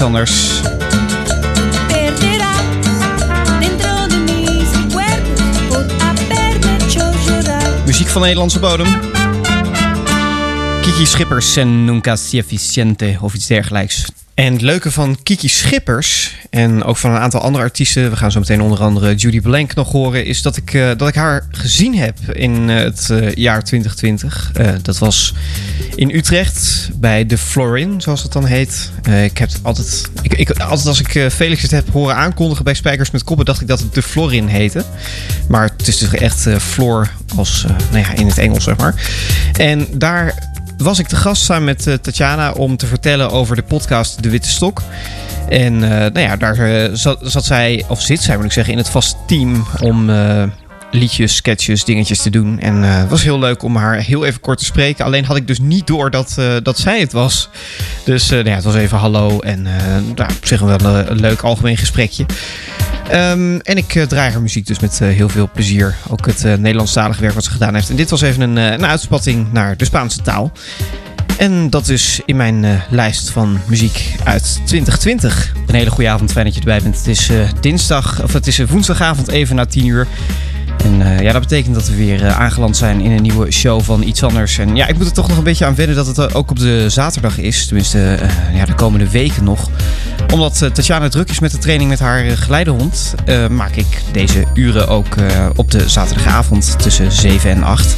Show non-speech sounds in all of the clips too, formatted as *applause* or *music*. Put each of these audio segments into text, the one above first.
anders. Muziek van Nederlandse bodem. Kiki Schippers en Nunca Sufficiente of iets dergelijks. En het leuke van Kiki Schippers en ook van een aantal andere artiesten, we gaan zo meteen onder andere Judy Blank nog horen, is dat ik, eh, dat ik haar gezien heb in eh, het eh, jaar 2020. dat was in Utrecht bij de Florin, zoals het dan heet. Eh, ik heb altijd, ik, ik, altijd als ik eh, Felix het heb horen aankondigen bij Spijkers met Koppen, dacht ik dat het de Florin heette. Maar het is dus echt eh Floor als, nou ja, in het Engels zeg maar. En daar was ik te gast samen met Tatjana om te vertellen over de podcast De Witte Stok. En nou ja, daar zat, zij, of zit zij moet ik zeggen, in het vaste team om liedjes, sketches, dingetjes te doen. En eh, het was heel leuk om haar heel even kort te spreken. Alleen had ik dus niet door dat, eh, dat zij het was. Dus eh, nou ja, het was even hallo en eh nou, op zich wel een, leuk algemeen gesprekje. Ehm, en ik eh, draai haar muziek dus met eh, heel veel plezier. Ook het eh, Nederlandstalige werk wat ze gedaan heeft. En dit was even een, eh, uitspatting naar de Spaanse taal. En dat is in mijn eh, lijst van muziek uit 2020. Een hele goede avond, fijn dat je erbij bent. Het is eh, dinsdag, of het is eh, woensdagavond even na 10 uur. En eh, ja, dat betekent dat we weer eh, aangeland zijn in een nieuwe show van iets anders. En ja, ik moet er toch nog een beetje aan wennen dat het eh, ook op de zaterdag is. Tenminste, ja, de komende weken nog. Omdat Tatjana druk is met de training met haar eh, geleidehond, eh, maak ik deze uren ook op de zaterdagavond tussen 7 en 8.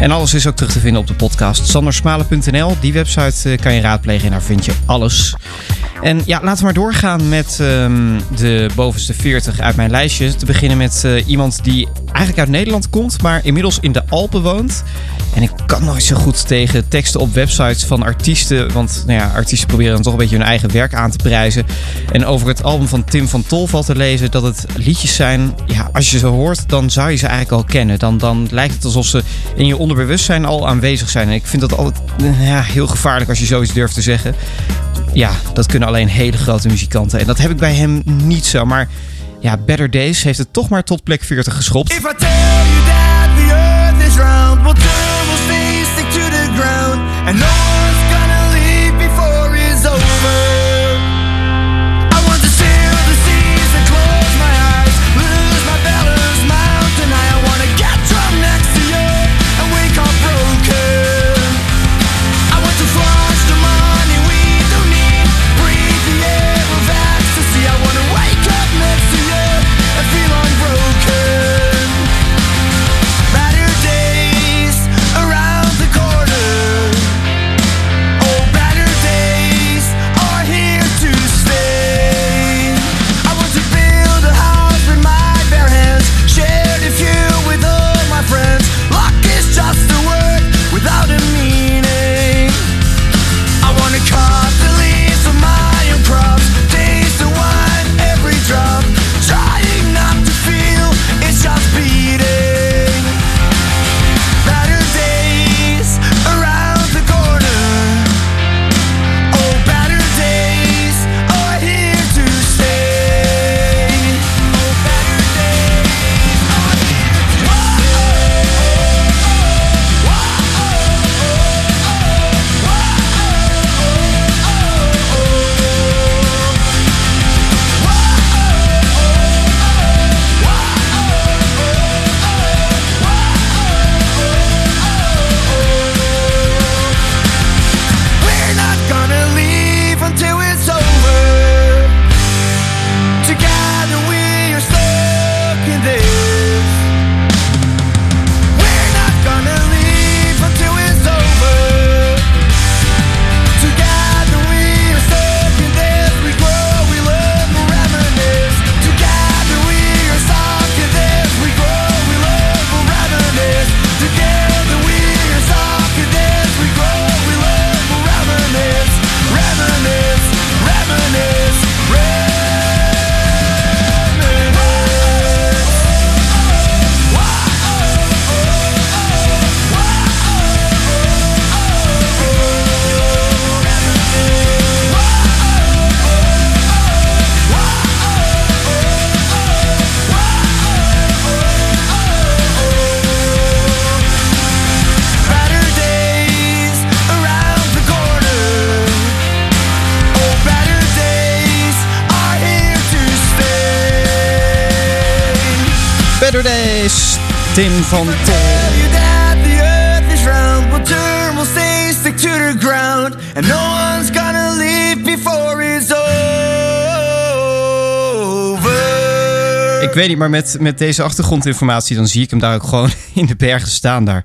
En alles is ook terug te vinden op de podcast sandersmalen.nl. Die website kan je raadplegen en daar vind je alles. En ja, laten we maar doorgaan met ehm, de bovenste 40 uit mijn lijstje. Te beginnen met iemand die eigenlijk uit Nederland komt, maar inmiddels in de Alpen woont. En ik kan nooit zo goed tegen teksten op websites van artiesten. Want nou ja, artiesten proberen dan toch een beetje hun eigen werk aan te prijzen. En over het album van Tim van Tol valt te lezen dat het liedjes zijn. Ja, als je ze hoort, dan zou je ze eigenlijk al kennen. Dan, dan lijkt het alsof ze in je onderbewustzijn al aanwezig zijn. En ik vind dat altijd eh, ja, heel gevaarlijk als je zoiets durft te zeggen. Ja, dat kunnen alleen hele grote muzikanten. En dat heb ik bij hem niet zo. Maar ja, Better Days heeft het toch maar tot plek 40 geschopt. If I tell you that the earth is round, well, we'll stay, stick to the ground, and no one's it's over. Ik weet niet, maar met, met deze achtergrondinformatie... dan zie ik hem daar ook gewoon *laughs* in de bergen staan daar.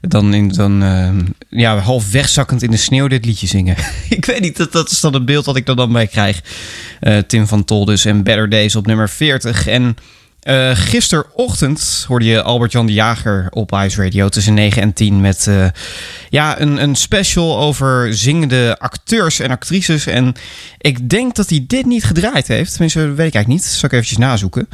Dan, in, dan ehm, ja, half wegzakkend in de sneeuw dit liedje zingen. *laughs* ik weet niet, dat, dat is dan het beeld dat ik er dan bij krijg. Eh, Tim van Tol dus en Better Days op nummer 40. En eh, gisterochtend hoorde je Albert-Jan de Jager op Ice Radio tussen 9 en 10 met eh, ja, een, een special over zingende acteurs en actrices. En ik denk dat hij dit niet gedraaid heeft. Tenminste, dat weet ik eigenlijk niet. Zal ik eventjes nazoeken.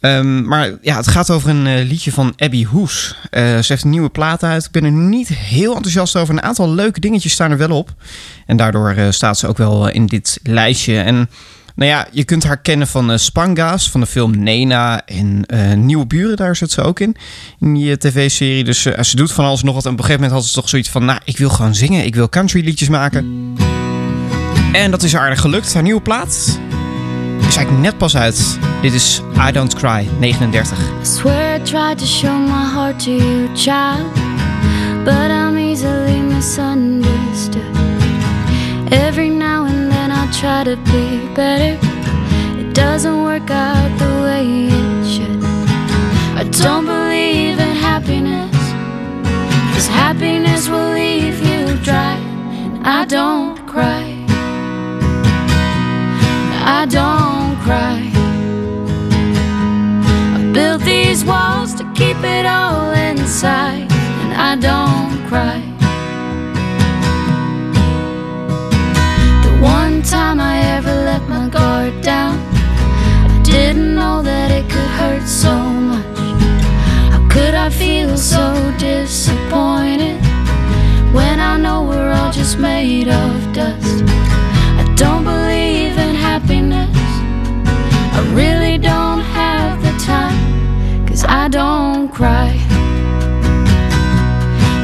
Ehm, maar ja, het gaat over een eh, liedje van Abby Hoes. Ze heeft een nieuwe plaat uit. Ik ben er niet heel enthousiast over. Een aantal leuke dingetjes staan er wel op. En daardoor staat ze ook wel in dit lijstje. En nou ja, je kunt haar kennen van eh, Spanga's, van de film Nena en eh, Nieuwe Buren, daar zit ze ook in, in die eh, tv-serie. Dus ze doet van alles nog wat. En op een gegeven moment had ze toch zoiets van, nou, ik wil gewoon zingen, ik wil country liedjes maken. En dat is aardig gelukt. Haar nieuwe plaat is eigenlijk net pas uit. Dit is I Don't Cry, 39. I swear tried to show my heart to you, child, but I'm easily misunderstood. Try to be better, it doesn't work out the way it should. I don't believe in happiness, cause happiness will leave you dry, and I don't cry. I don't cry. I built these walls to keep it all inside, and I don't cry. I feel so disappointed when I know we're all just made of dust? I don't believe in happiness. I really don't have the time, cause I don't cry.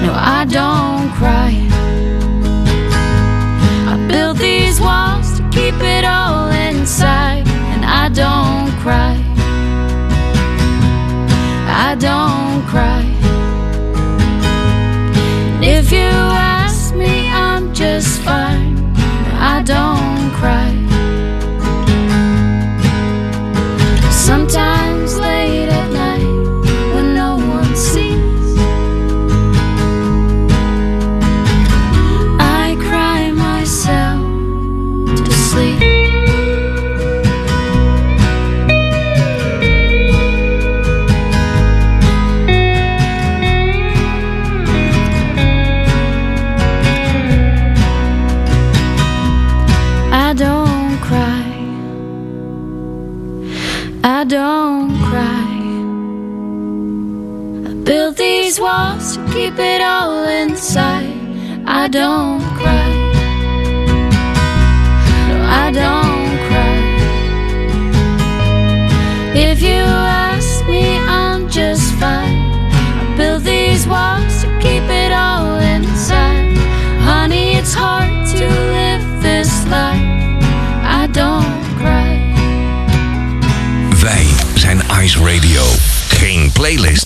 No, I don't cry. I built these walls to keep it all inside, and I don't cry. I don't cry. No, I don't cry. If you ask me, I'm just fine. I built these walls to keep it all inside. Honey, it's hard to live this life. I don't cry. Wij zijn Ice Radio. Geen playlist,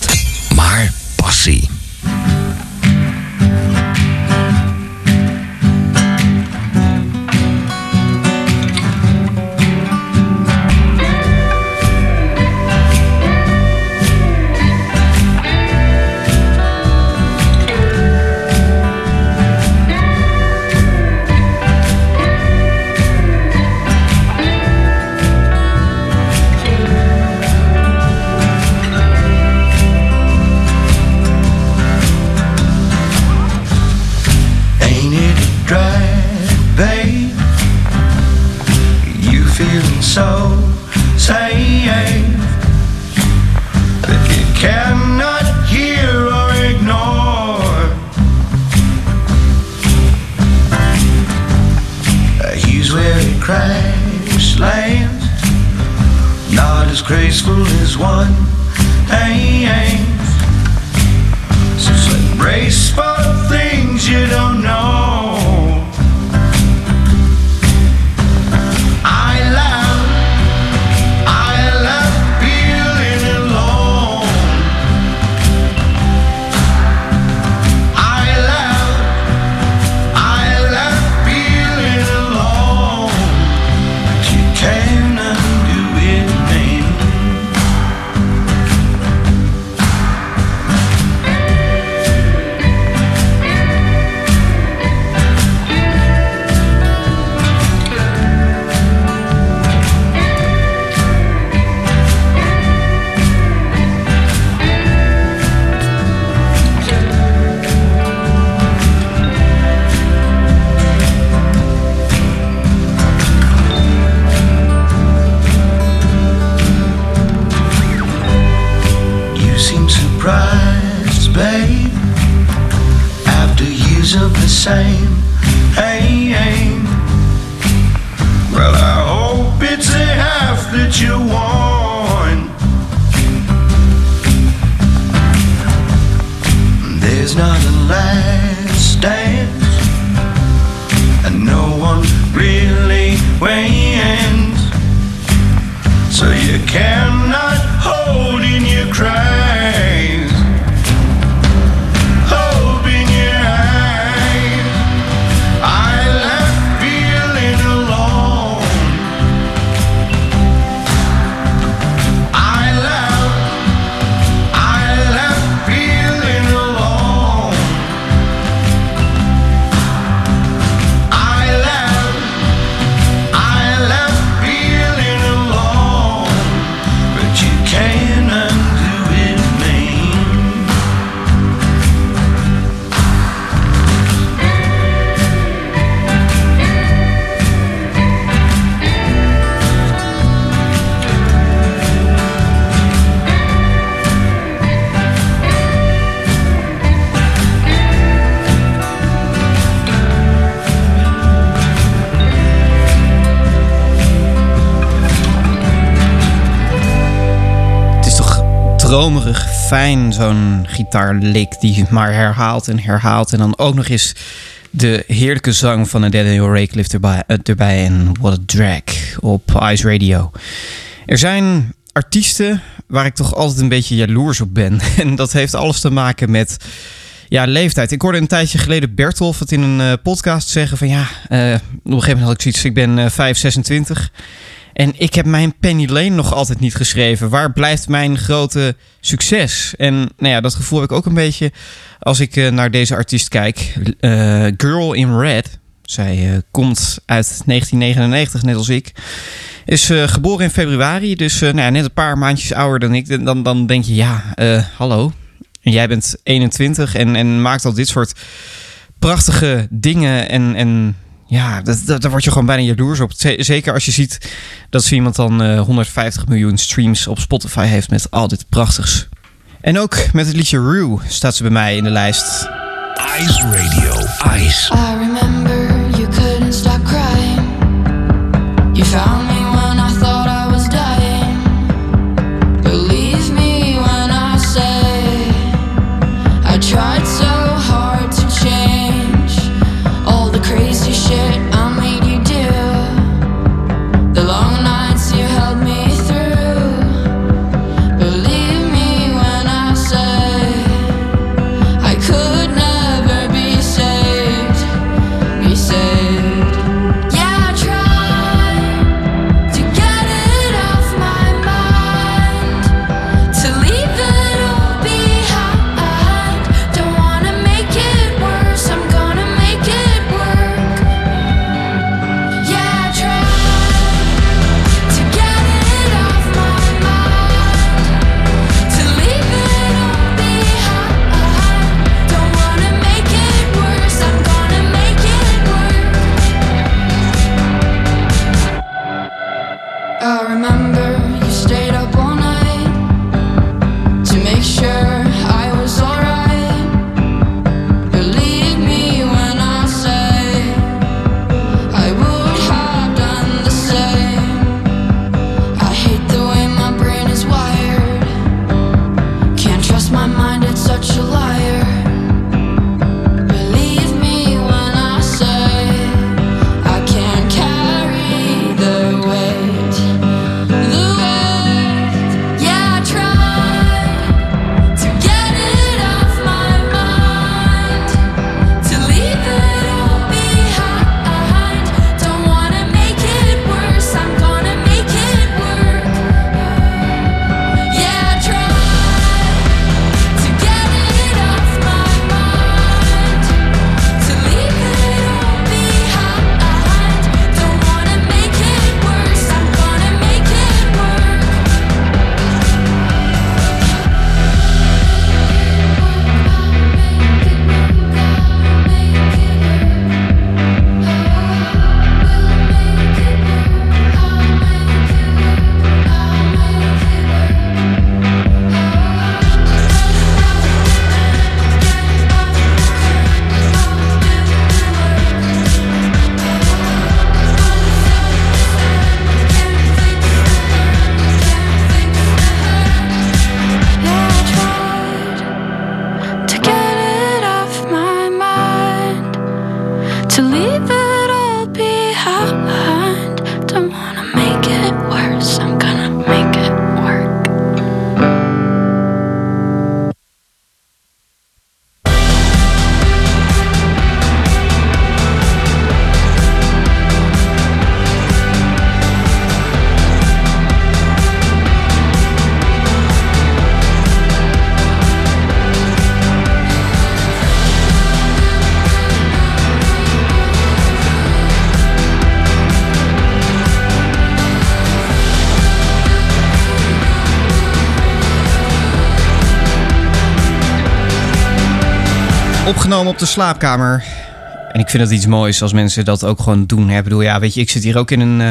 dromerig fijn, zo'n gitaarlik die maar herhaalt en herhaalt. En dan ook nog eens de heerlijke zang van Daniel Raycliffe erbij, eh, erbij. En What a Drag op Ice Radio. Er zijn artiesten waar ik toch altijd een beetje jaloers op ben. *laughs* En dat heeft alles te maken met ja, leeftijd. Ik hoorde een tijdje geleden Bertolf het in een eh, podcast zeggen van ja, eh, op een gegeven moment had ik zoiets, ik ben eh 5, 26 en ik heb mijn Penny Lane nog altijd niet geschreven. Waar blijft mijn grote succes? En nou ja, dat gevoel heb ik ook een beetje als ik eh, naar deze artiest kijk. Eh, Girl in Red. Zij eh, komt uit 1999, net als ik. Is geboren in februari, dus nou ja, net een paar maandjes ouder dan ik. Dan, dan denk je, ja, hallo. Jij bent 21 en, en maakt al dit soort prachtige dingen. En, en ja, dat, dat, daar word je gewoon bijna jaloers op. Zeker als je ziet dat zo iemand dan eh, 150 miljoen streams op Spotify heeft met al dit prachtigs. En ook met het liedje Rue staat ze bij mij in de lijst. Ice Radio. Ice. I remember you couldn't stop crying. You found Opgenomen op de slaapkamer. En ik vind het iets moois als mensen dat ook gewoon doen. Ik bedoel, ja, weet je, ik zit hier ook in een, eh,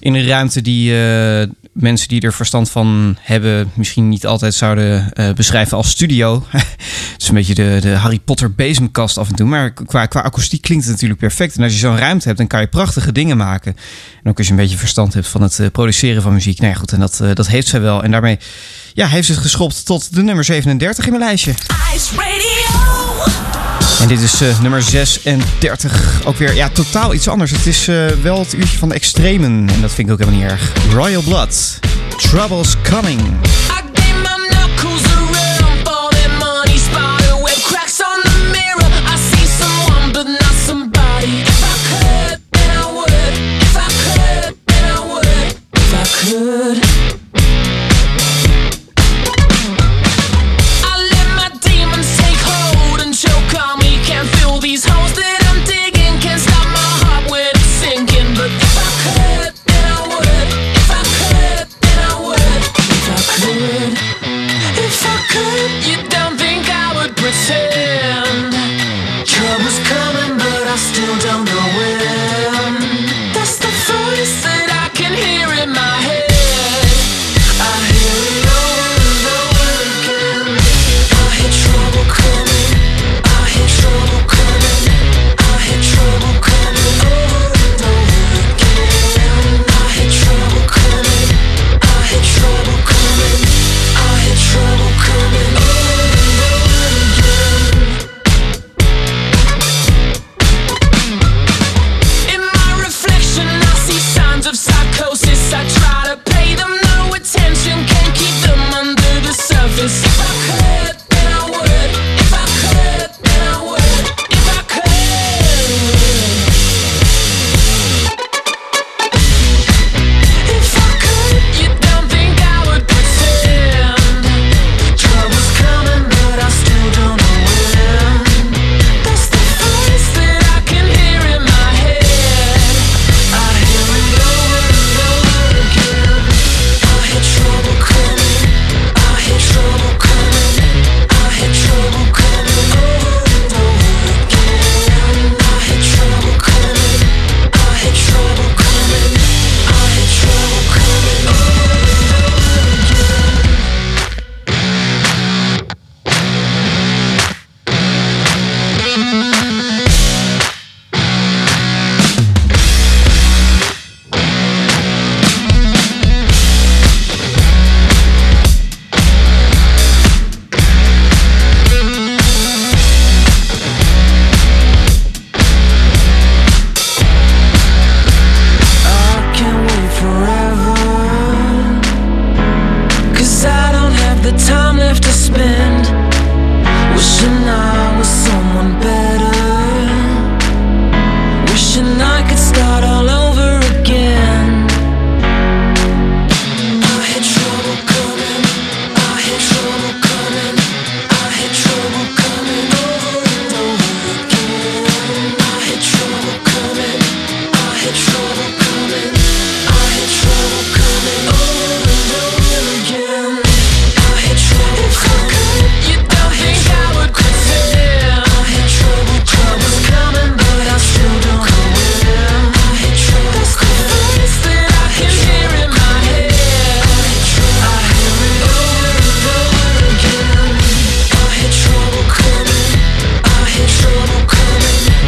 in een ruimte die eh, mensen die er verstand van hebben... misschien niet altijd zouden eh, beschrijven als studio. *laughs* het is een beetje de, de Harry Potter bezemkast af en toe. Maar qua, qua akoestiek klinkt het natuurlijk perfect. En als je zo'n ruimte hebt, dan kan je prachtige dingen maken. En ook als je een beetje verstand hebt van het produceren van muziek. Nou ja, goed, en dat, eh, dat heeft zij wel. En daarmee ja, heeft ze het geschopt tot de nummer 37 in mijn lijstje. Ice Radio. En dit is eh, nummer 36. Ook weer ja, totaal iets anders. Het is eh, wel het uurtje van de extremen. En dat vind ik ook helemaal niet erg. Royal Blood. Trouble's Coming.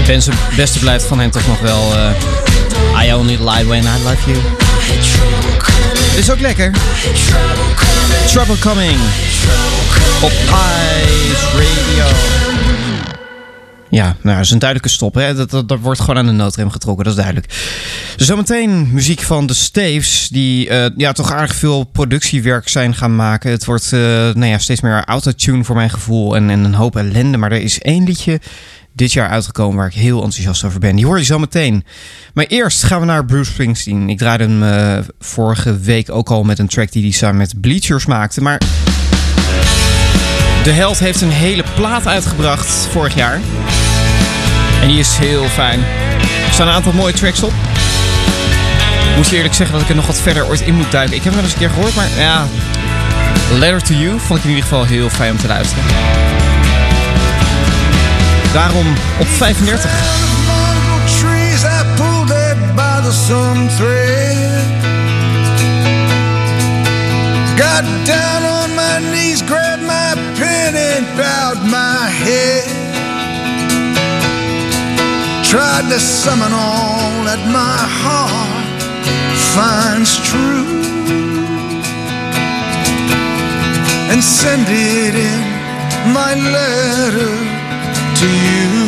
Coming. Het beste, blijft van hem toch nog wel... eh, I only lie when I love you. Is ook lekker. Trouble coming. Op Ice Radio. Ja, nou, dat is een duidelijke stop. Hè? Dat, dat, wordt gewoon aan de noodrem getrokken, dat is duidelijk. Zometeen muziek van de Staves, die eh, ja, toch aardig veel productiewerk zijn gaan maken. Het wordt eh, nou ja, steeds meer autotune voor mijn gevoel en, en een hoop ellende. Maar er is één liedje dit jaar uitgekomen waar ik heel enthousiast over ben. Die hoor je zo meteen. Maar eerst gaan we naar Bruce Springsteen. Ik draaide hem eh, vorige week ook al met een track die hij samen met Bleachers maakte. Maar de held heeft een hele plaat uitgebracht vorig jaar. En die is heel fijn. Er staan een aantal mooie tracks op. Ik moet je eerlijk zeggen dat ik er nog wat verder ooit in moet duiken. Ik heb hem wel eens een keer gehoord, maar ja... Letter to You vond ik in ieder geval heel fijn om te luisteren. Daarom op 35. Got down on my knees, grabbed my pen and bowed my head. Tried to summon all that my heart finds true and send it in my letter to you.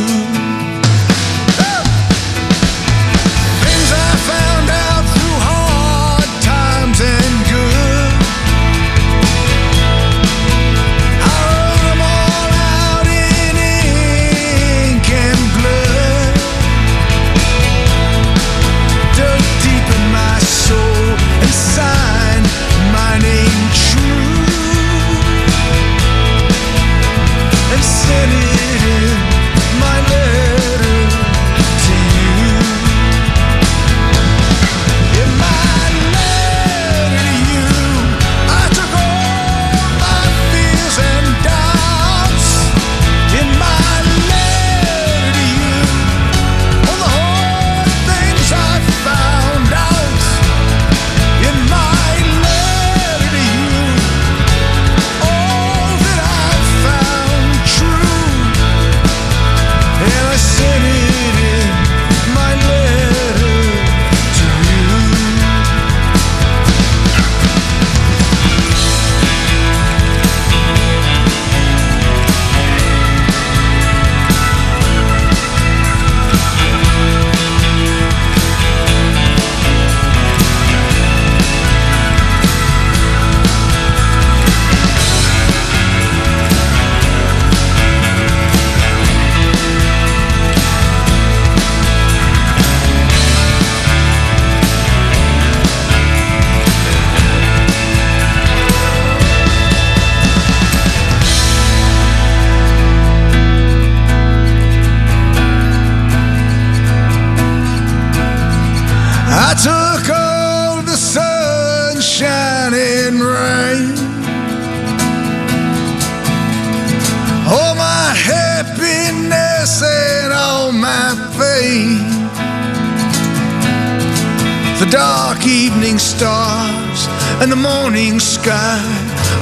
The dark evening stars and the morning sky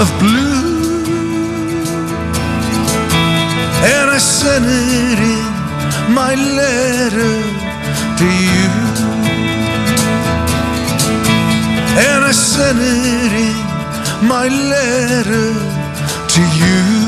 of blue. And I sent it in my letter to you. And I sent it in my letter to you.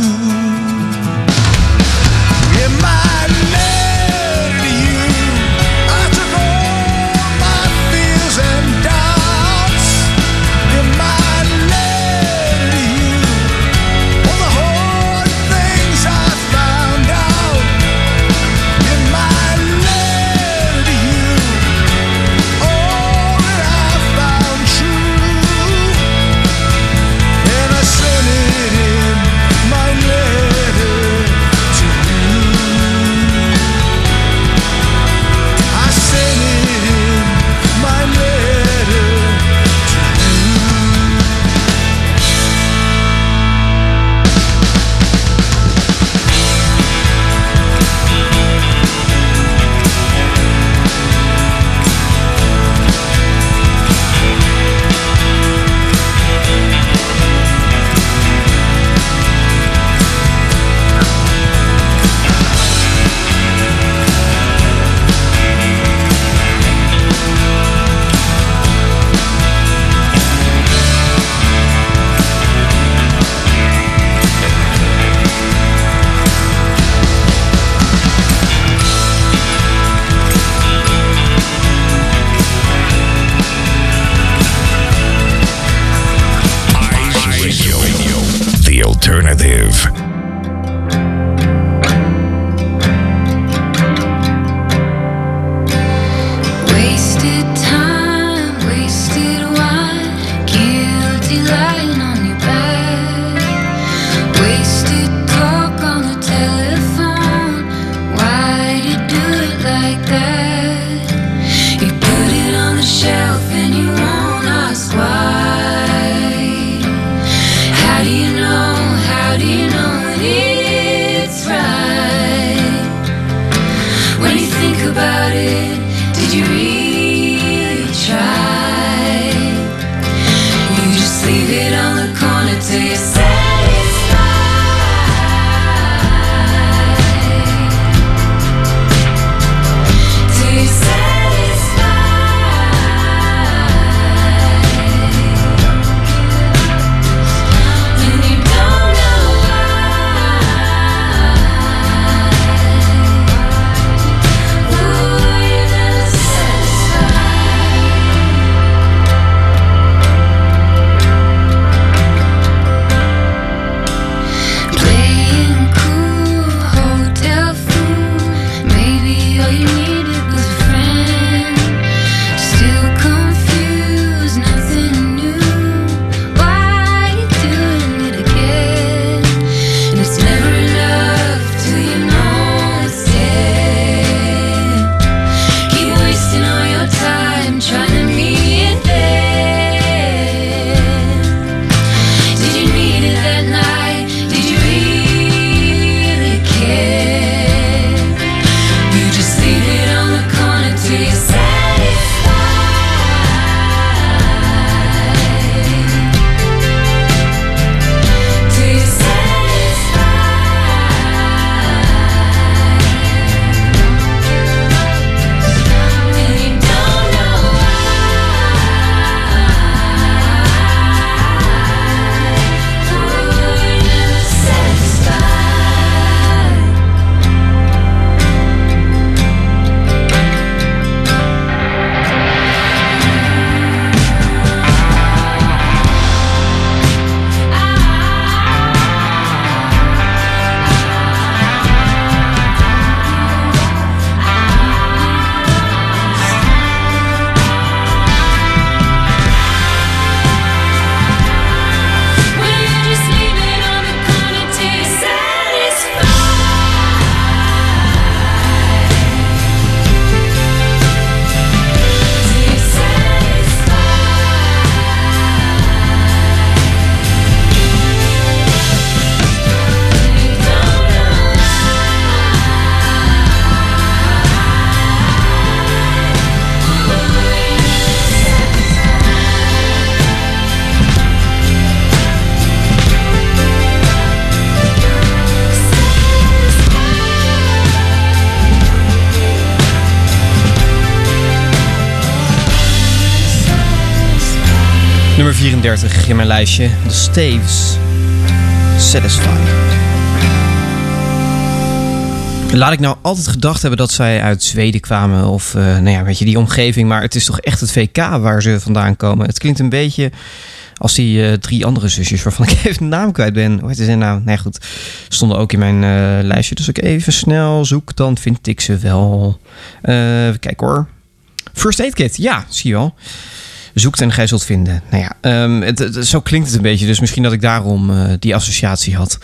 Nummer 34 in mijn lijstje. The Staves. Satisfy. Laat ik nou altijd gedacht hebben dat zij uit Zweden kwamen. Of eh, nou ja, weet je, die omgeving. Maar het is toch echt het VK waar ze vandaan komen. Het klinkt een beetje als die eh, drie andere zusjes waarvan ik *laughs* even de naam kwijt ben. Hoe heet ze nou? Nee, goed. Stonden ook in mijn eh, lijstje. Dus ik even snel zoek, dan vind ik ze wel. Kijk hoor. First Aid Kit. Ja, zie je wel. Zoekt en gij zult vinden. Nou ja, ehm, het, het- zo klinkt het een beetje. Dus misschien dat ik daarom eh, die associatie had.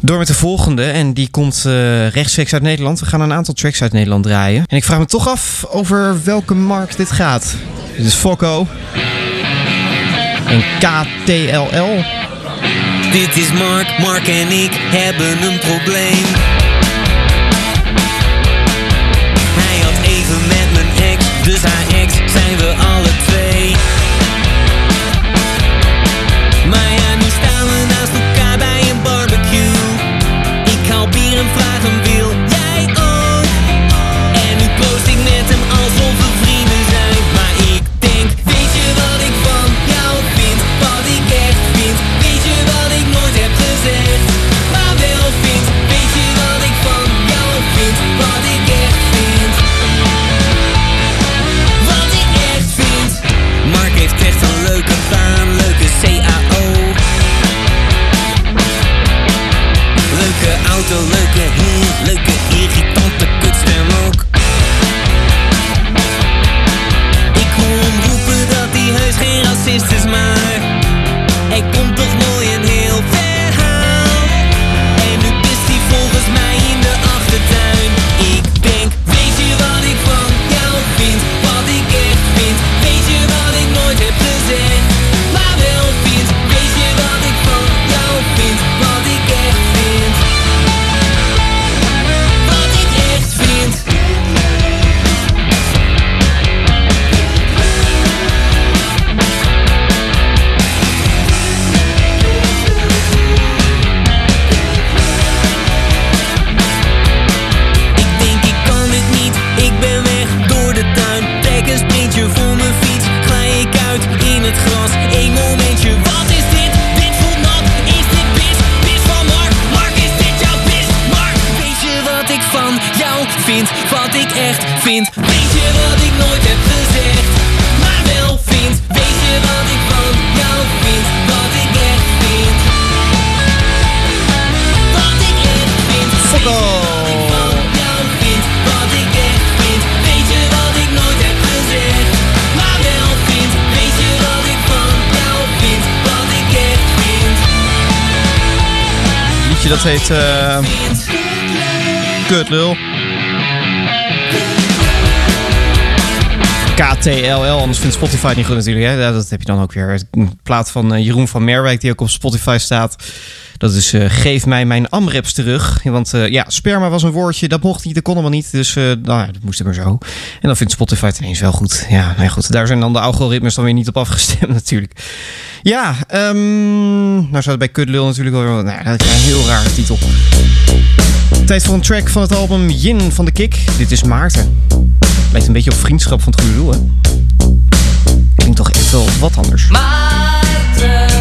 Door met de volgende. En die komt eh, rechtstreeks uit Nederland. We gaan een aantal tracks uit Nederland draaien. En ik vraag me toch af over welke markt dit gaat. Dit is Fokko. En KTLL. Dit is Mark, Mark en ik hebben een probleem. Hij had even met mijn ex, dus haar heet... eh Kutlul. KTLL, anders vindt Spotify niet goed natuurlijk. Hè? Dat heb je dan ook weer. Een plaat van eh, Jeroen van Merwijk die ook op Spotify staat. Dat is eh, Geef mij mijn Amreps terug. Want eh, ja, sperma was een woordje, dat mocht niet, dat kon allemaal niet. Dus eh, nou, ja, dat moest maar zo. En dan vindt Spotify het ineens wel goed. Ja, nou goed. Daar zijn dan de algoritmes dan weer niet op afgestemd *laughs* natuurlijk. Ja, ehm, nou zou het bij Kutlul natuurlijk wel... Nou, dat is een heel rare titel. Tijd voor een track van het album Yin van de Kik. Dit is Maarten. Lijkt een beetje op vriendschap van het doel, hè? Klinkt toch echt wel wat anders. Maarten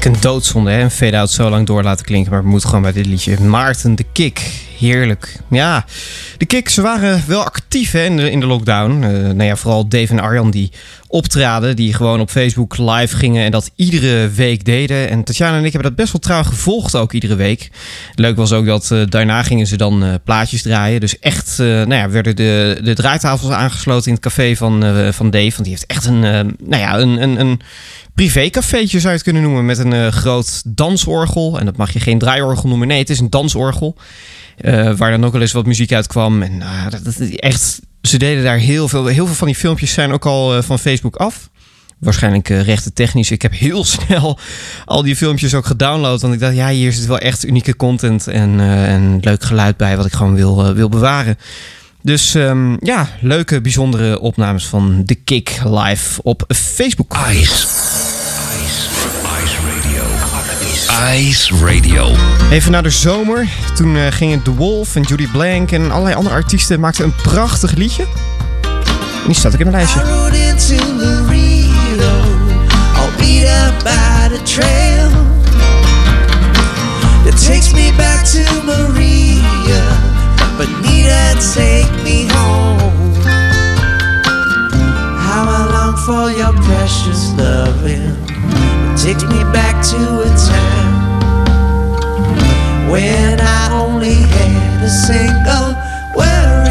Een doodzonde, hè? Een fade-out zo lang door laten klinken. Maar we moeten gewoon bij dit liedje. Maarten de Kik. Heerlijk. Ja, de Kik, ze waren wel actief hè, in, de, lockdown. Eh nou ja, vooral Dave en Arjan die optraden. Die gewoon op Facebook live gingen en dat iedere week deden. En Tatjana en ik hebben dat best wel trouw gevolgd ook iedere week. Leuk was ook dat eh, daarna gingen ze dan eh, plaatjes draaien. Dus echt, nou ja, werden de, de draaitafels aangesloten in het café van, van Dave. Want die heeft echt een, nou ja, een... een, een privécafeetje zou het kunnen noemen. Met een eh, groot dansorgel. En dat mag je geen draaiorgel noemen. Nee, het is een dansorgel. eh, waar dan ook wel eens wat muziek uitkwam. En nou, dat, dat, echt, ze deden daar heel veel. Heel veel van die filmpjes zijn ook al eh, van Facebook af. Waarschijnlijk rechten technisch. Ik heb heel *laughs* snel al die filmpjes ook gedownload. Want ik dacht, ja, hier zit wel echt unieke content. En, eh, en leuk geluid bij wat ik gewoon wil, eh, wil bewaren. Dus ehm, ja, leuke, bijzondere opnames van The Kick live op Facebook. Ice. Ice. Ice Radio. Ice Radio. Even naar de zomer. Toen eh, gingen The Wolf en Judy Blank en allerlei andere artiesten maakten een prachtig liedje. En die staat ook in mijn lijstje. I rode into Laredo, all beat up by the trail. It takes me back to Maria, but Nita take me home. How I long for your precious loving. It takes me back to a time when I only had a single worry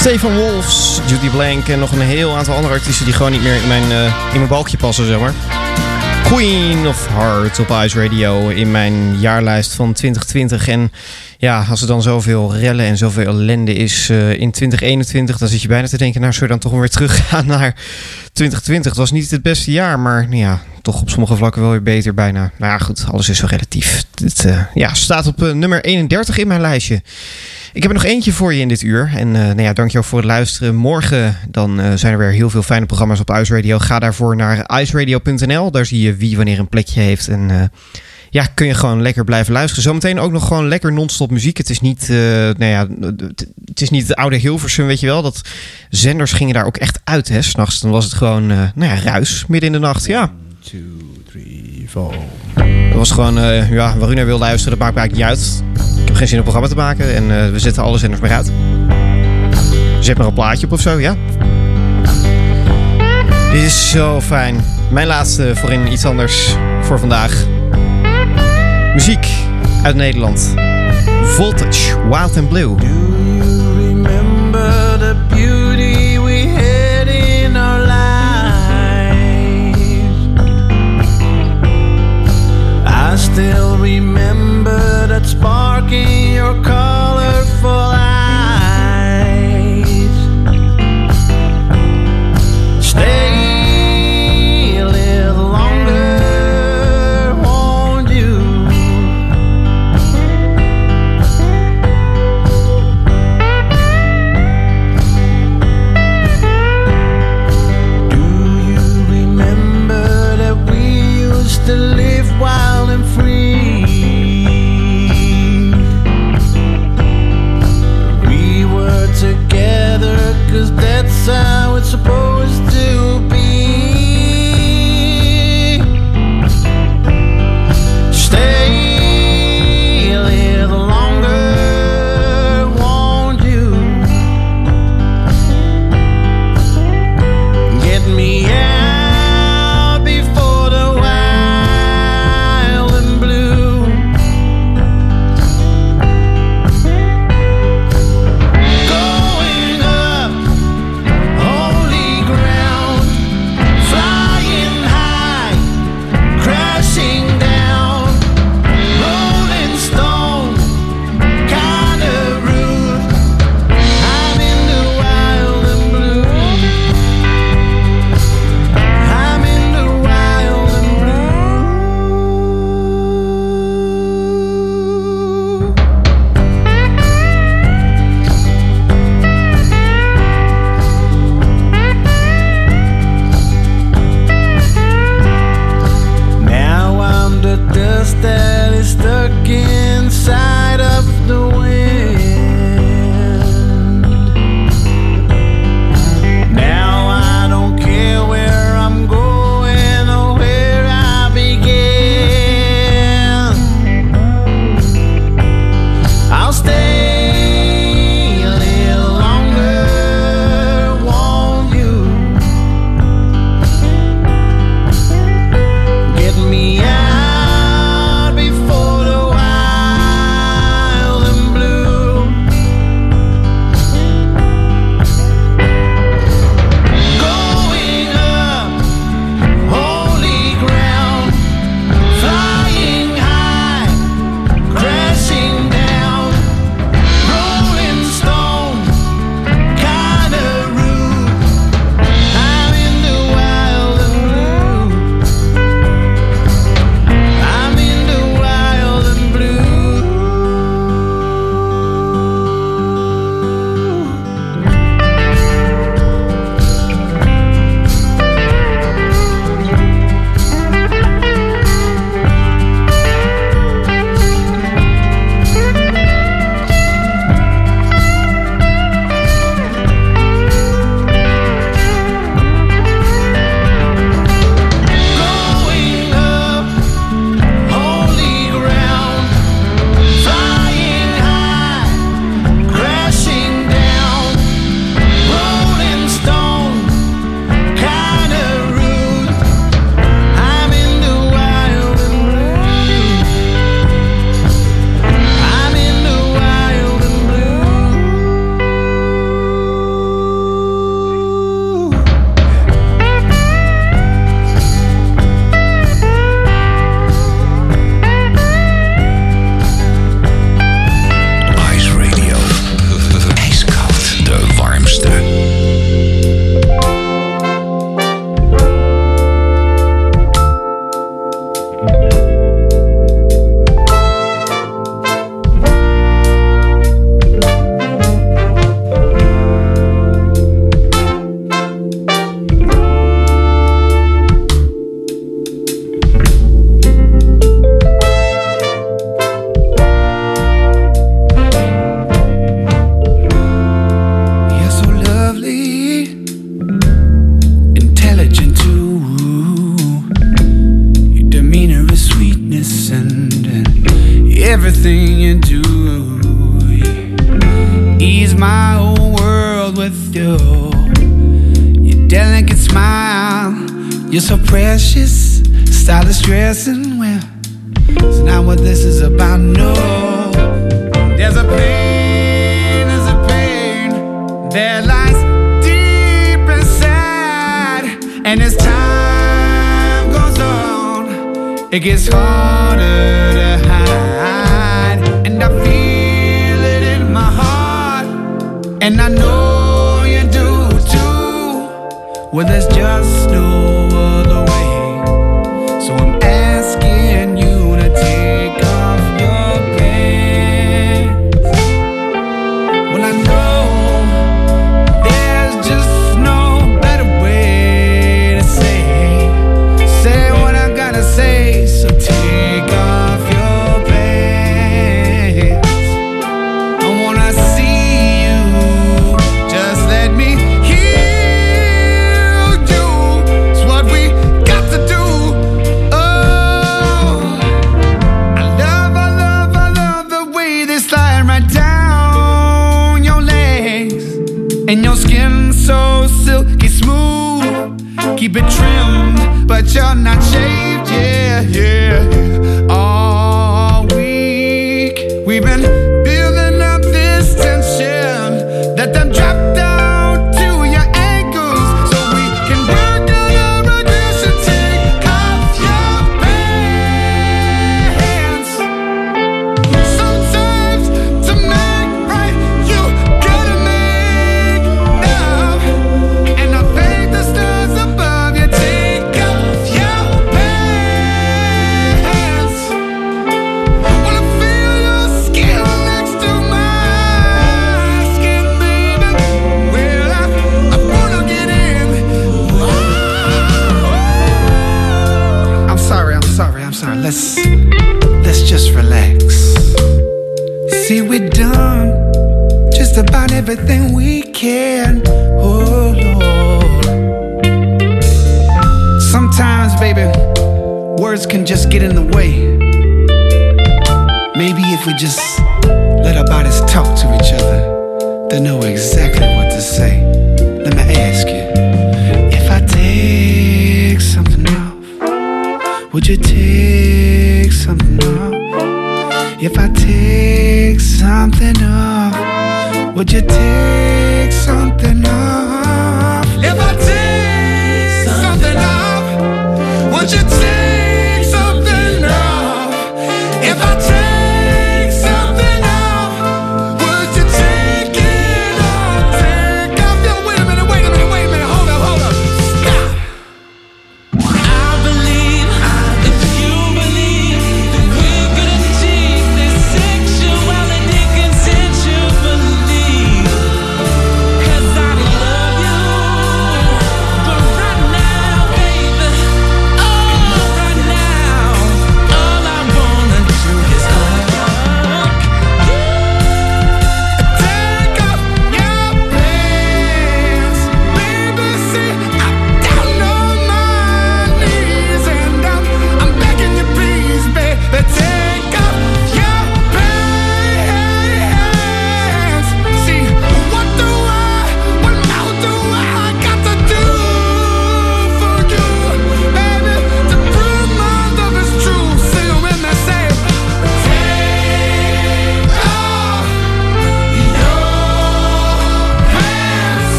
Stefan Wolfs, Judy Blank en nog een heel aantal andere artiesten die gewoon niet meer in mijn, eh, in mijn balkje passen, zeg maar. Queen of Hearts op Ice Radio in mijn jaarlijst van 2020. En ja, als er dan zoveel rellen en zoveel ellende is eh, in 2021, dan zit je bijna te denken, nou, zullen we dan toch weer teruggaan *laughs* naar 2020? Het was niet het beste jaar, maar nou ja, toch op sommige vlakken wel weer beter bijna. Nou ja, goed, alles is zo relatief. Eh, ja, staat op eh, nummer 31 in mijn lijstje. Ik heb er nog eentje voor je in dit uur. En eh nou ja, dankjewel voor het luisteren. Morgen dan zijn er weer heel veel fijne programma's op Ice Radio. Ga daarvoor naar iceradio.nl. Daar zie je wie wanneer een plekje heeft. En ja, kun je gewoon lekker blijven luisteren. Zometeen ook nog gewoon lekker non-stop muziek. Het is niet, eh, nou ja, het- is niet het oude Hilversum, weet je wel. Dat zenders gingen daar ook echt uit, hè. S'nachts dan was het gewoon, eh, nou ja, ruis midden in de nacht. Ja. Dat was gewoon, eh, ja, waar u naar wil luisteren, dat maakt mij niet uit. Ik heb geen zin om programma te maken en we zetten alle zenders maar uit. Zet maar een plaatje op of zo, ja. Dit is zo fijn. Mijn laatste voor in iets anders voor vandaag. Muziek uit Nederland. Voltage, Wild and Blue. remember the beauty we had in our. I still remember that spark in your colorful